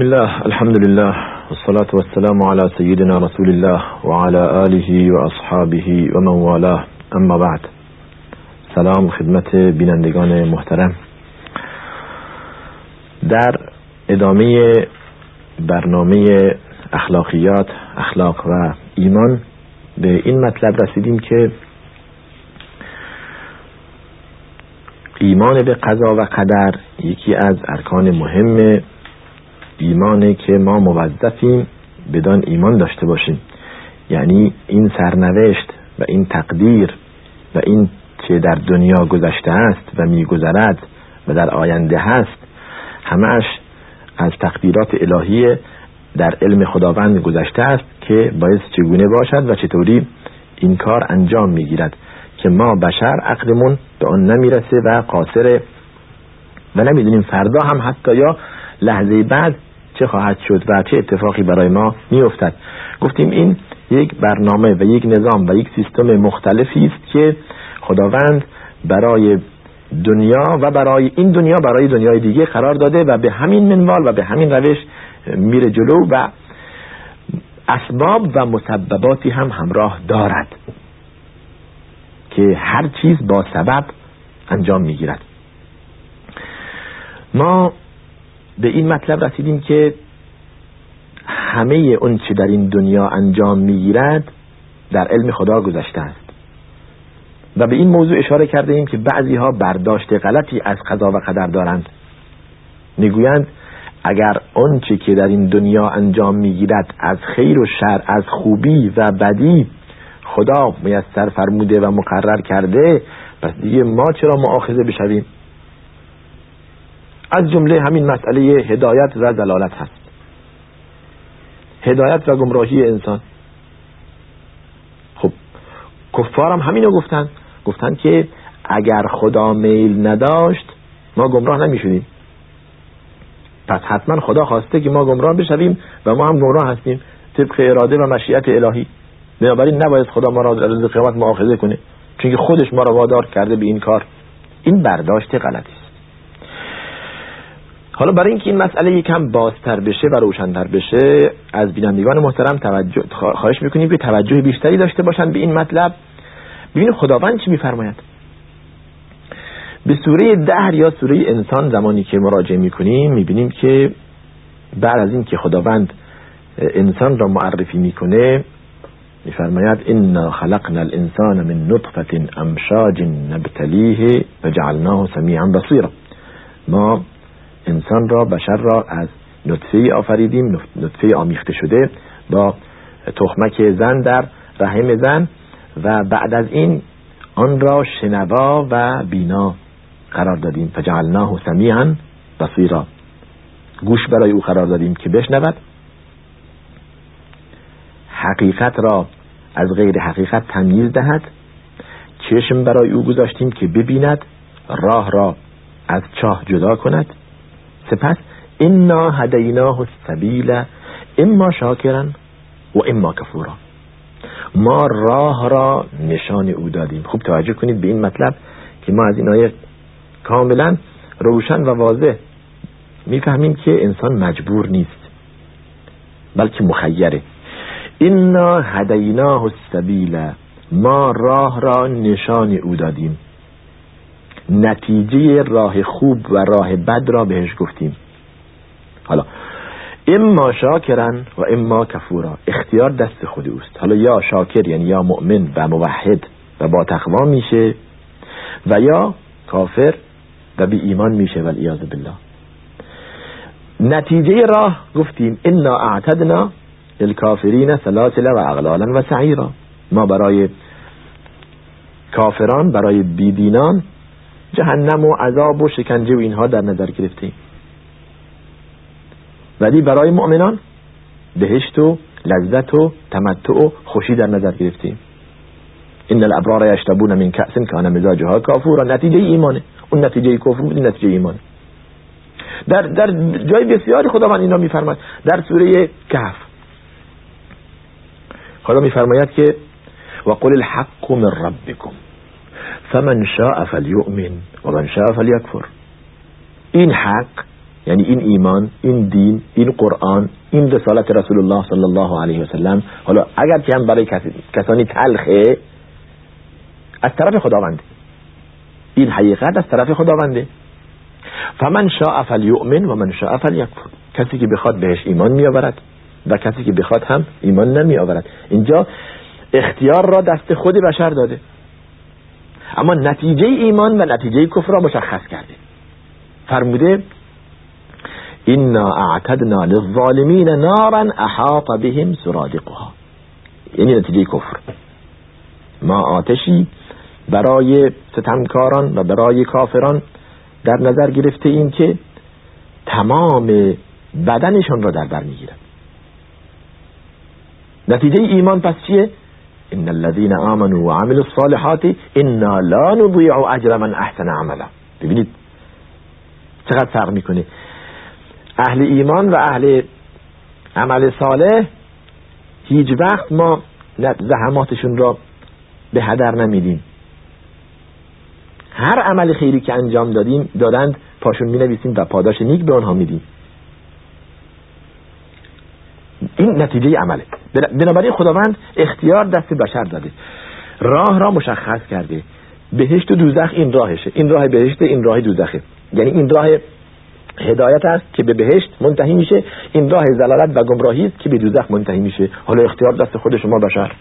بسم الله الحمد لله والصلاة والسلام على سيدنا رسول الله وعلى آله وأصحابه ومن والاه اما بعد سلام خدمت بینندگان محترم در ادامه برنامه اخلاقیات اخلاق و ایمان به این مطلب رسیدیم که ایمان به قضا و قدر یکی از ارکان مهم ایمانه که ما موظفیم بدان ایمان داشته باشیم. یعنی این سرنوشت و این تقدیر و این که در دنیا گذشته است و میگذرد و در آینده هست همش از تقدیرات الهی در علم خداوند گذشته است که باعث چگونه باشد و چطوری این کار انجام می‌گیرد که ما بشر عقلمون به آن نمی‌رسه و قاصره. و نمی‌دونیم فردا هم حتی یا لحظه بعد چه خواهد شد و چه اتفاقی برای ما میافتد. گفتیم این یک برنامه و یک نظام و یک سیستم مختلفی است که خداوند برای دنیا و برای این دنیا برای دنیای دیگه قرار داده و به همین منوال و به همین روش میره جلو و اسباب و مسبباتی هم همراه دارد که هر چیز با سبب انجام می‌گیرد. ما به این مطلب رسیدیم که همه اون چه در این دنیا انجام می‌گیرد در علم خدا گذشته است. و به این موضوع اشاره کرده ایم که بعضی ها برداشت غلطی از قضا و قدر دارند. می‌گویند اگر آنچه که در این دنیا انجام می‌گیرد از خیر و شر از خوبی و بدی خدا میسر فرموده و مقرر کرده پس دیگه ما چرا معاخذه بشویم؟ از جمله همین مسئله هدایت و دلالت هست. هدایت و گمراهی انسان. خب کفارم همینو گفتن. گفتن که اگر خدا میل نداشت ما گمراه نمی شدیم پس حتما خدا خواسته که ما گمراه بشویم و ما هم گمراه هستیم. طبق اراده و مشیت الهی. بنابراین نباید خدا ما را در روز قیامت مؤاخذه کنه. چون خودش ما را وادار کرده به این کار. این برداشت غلطی حالا برای اینکه این مسئله یکم بازتر بشه و روشنتر بشه از بینندگان محترم توجه خواهش می‌کنیم که توجه بیشتری داشته باشند به این مطلب. ببینید خداوند چی میفرماید؟ به سوره دهر یا سوره انسان زمانی که مراجعه می‌کنیم می‌بینیم که بعد از اینکه خداوند انسان را معرفی می‌کنه میفرماید انا خلقنا الانسان من نطفه امشاج نبتلیه وجعلناه سمیعا بصیرا ما انسان را بشر را از نطفه آفریدیم نطفه آمیخته شده با تخمک زن در رحم زن و بعد از این آن را شنوا و بینا قرار دادیم. فجعلناه سمیعا بصیرا. گوش برای او قرار دادیم که بشنود. حقیقت را از غیر حقیقت تمیز دهد. چشم برای او گذاشتیم که ببیند راه را از چاه جدا کند. سپس انا هدیناه السبیل اما شاکرا و اما کفورا. ما راه را نشان او دادیم. خوب توجه کنید به این مطلب که ما از این آیه کاملا روشن و واضح می‌فهمیم که انسان مجبور نیست بلکه مخیره. انا هدیناه السبیل ما راه را نشان او دادیم. نتیجه راه خوب و راه بد را بهش گفتیم. حالا اما شاکرن و اما کفورا اختیار دست خود اوست. حالا یا شاکر یعنی یا مؤمن و موحد و با تقوا میشه و یا کافر و بی ایمان میشه والعیاذ بالله. نتیجه راه گفتیم انا اعتدنا للکافرین سلاسل و اغلالا و سعیرا. ما برای کافران برای بیدینان جهنم و عذاب و شکنجه و اینها در نظر گرفتیم. ولی برای مؤمنان بهشت و لذت و تمتع و خوشی در نظر گرفتیم. این الابرار یشتبون من کأس کان مزاجها کافورا نتیجه ایمانه اون نتیجه کفر بود نتیجه ایمانه در در جای بسیاری خداوند اینا میفرماید. در سوره کهف. خدا میفرماید که وقل الحق من ربكم. فمن شاء فلیؤمن و من شاء فلیکفر این حق یعنی این ایمان این دین این قرآن این رسالت رسول الله صلی الله علیه و سلم حالا اگر که هم برای کسانی تلخه از طرف خداوند این حقیقت از طرف خداونده. فمن شاء فلیؤمن و من شاء فلیکفر کسی که بخواد بهش ایمان می آورد و کسی که بخواد هم ایمان نمی آورد اینجا اختیار را دست خود بشر داده. اما نتیجه ایمان و نتیجه کفر را مشخص کرده. فرموده اینا اعتدنا للظالمین نارا احاط بهم سرادقها. یعنی نتیجه کفر. ما آتشی برای ستمکاران و برای کافران در نظر گرفته این که تمام بدنشان را در بر می‌گیرد نتیجه ایمان پس چیه؟ ان الذين امنوا وعملوا الصالحات انا لا نضيع اجر من احسن عملا. ببینید چقدر فرق می‌کنه. اهل ایمان و اهل عمل صالح هیچ وقت ما زحماتشون را به هدر نمیدیم. هر عمل خیری که انجام دادیم دادند پاشون می نویسیم و پاداش نیک به آنها میدیم. این نتیجه عمله. بنابراین خداوند اختیار دست بشر داده. راه را مشخص کرده. بهشت و دوزخ این راهشه. این راه بهشت این راه دوزخه. یعنی این راه هدایت است که به بهشت منتهی میشه. این راه زلالت و گمراهی است که به دوزخ منتهی میشه. حالا اختیار دست خود شما بشر.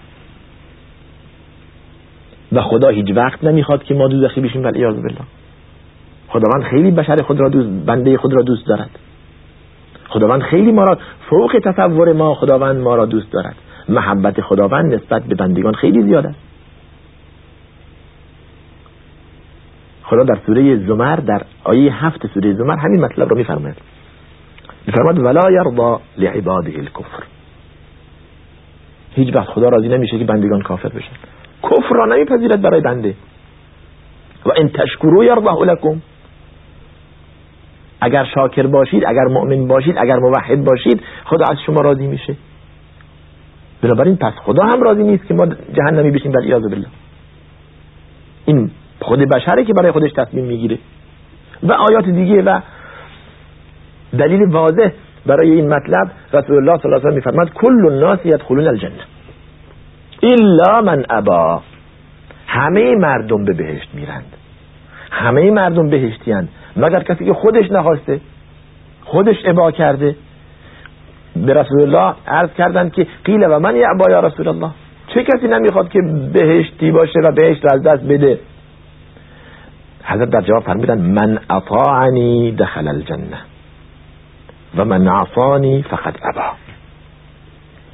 و خدا هیچ وقت نمی‌خواد که ما دوزخی بشیم ایاز بالله. خداوند خیلی بشر خود را دوست بنده خود را دوست دارد. خداوند خیلی ما را فوق تصور ما خداوند ما را دوست دارد. محبت خداوند نسبت به بندگان خیلی زیاد است. خدا در سوره زمر در آیه هفت سوره زمر همین مطلب را میفرماید. میفرماید ولا یرضا لعباده الکفر هیچ وقت خدا راضی نمیشه که بندگان کافر بشن. کفر را نمیپذیرد برای بنده. و ان تشکرو یرضه لکم اگر شاکر باشید اگر مؤمن باشید اگر موحد باشید خدا از شما راضی میشه. بنابراین پس خدا هم راضی نیست که ما جهنمی بشیم در ایاز بالله. این خود بشره که برای خودش تصمیم می‌گیره. و آیات دیگه و دلیل واضح برای این مطلب رسول الله صلی الله علیه و میفرماد کل الناس يدخلون الجنه الا من ابا. همه مردم به بهشت میرند. همه مردم بهشتیند مگر کسی که خودش نخواسته خودش ابا کرده. به رسول الله عرض کردند که قیل و من یعبا یا رسول الله. چه کسی نمی‌خواد که بهشتی باشه و بهشت را از دست بده؟ حضرت در جواب فرمیدن من اطاعنی دخل الجنه. و من عصانی فقط ابا.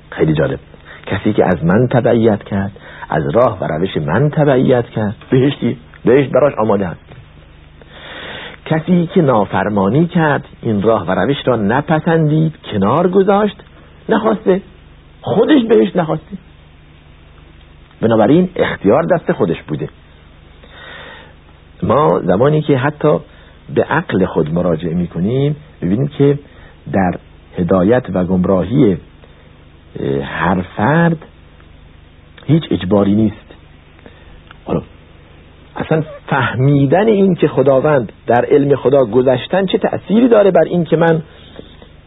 خیلی جالب. کسی که از من تبعیت کرد از راه و روش من تبعیت کرد بهشتی بهشت براش آماده هست. کسی که نافرمانی کرد این راه و روش را نپسندید کنار گذاشت نخواسته. خودش بهش نخواسته. بنابراین اختیار دست خودش بوده. ما زمانی که حتی به عقل خود مراجعه می‌کنیم ببینیم که در هدایت و گمراهی هر فرد هیچ اجباری نیست. اصلا فهمیدن این که خداوند در علم خدا گذشتن چه تأثیری داره بر این که من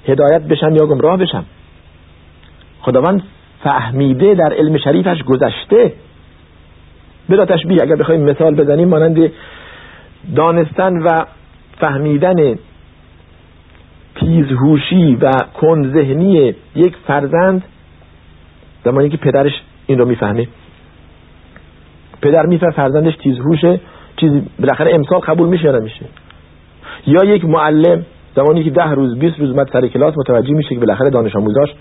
هدایت بشم یا گمراه بشم؟ خداوند فهمیده در علم شریفش گذشته. بلا تشبیه اگر بخوایم مثال بزنیم مانند دانستن و فهمیدن تیزهوشی و کنذهنی یک فرزند زمانی که پدرش این رو می‌فهمه. پدر می‌فهمه فرزندش تیزهوشه چیزی بالاخره امسال قبول میشه یا نمیشه. یا یک معلم زمانی که ده روز 20 روز مد سر کلاس متوجه میشه که بالاخره دانش آموزاش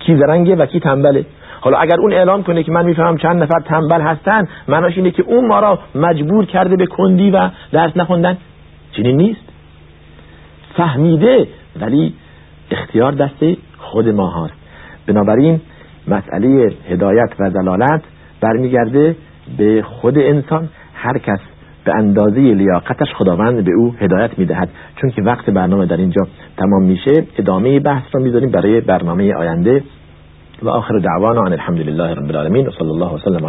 کی زرنگه و کی تنبله. حالا اگر اون اعلام کنه که من می‌فهمم چند نفر تنبل هستن معناش اینه که اون ما را مجبور کرده به کندی و درس نخوندن. چنین نیست. فهمیده ولی اختیار دست خود ما هاست بنابراین مسئله هدایت و دلالت برمیگرده به خود انسان هر کس به اندازه لیاقتش خداوند به او هدایت می‌دهد. چون که وقت برنامه در اینجا تمام میشه ادامه بحث را می‌ذاریم برای برنامه آینده. و آخر دعوانا عن الحمد لله رب العالمین. و صلی الله وسلم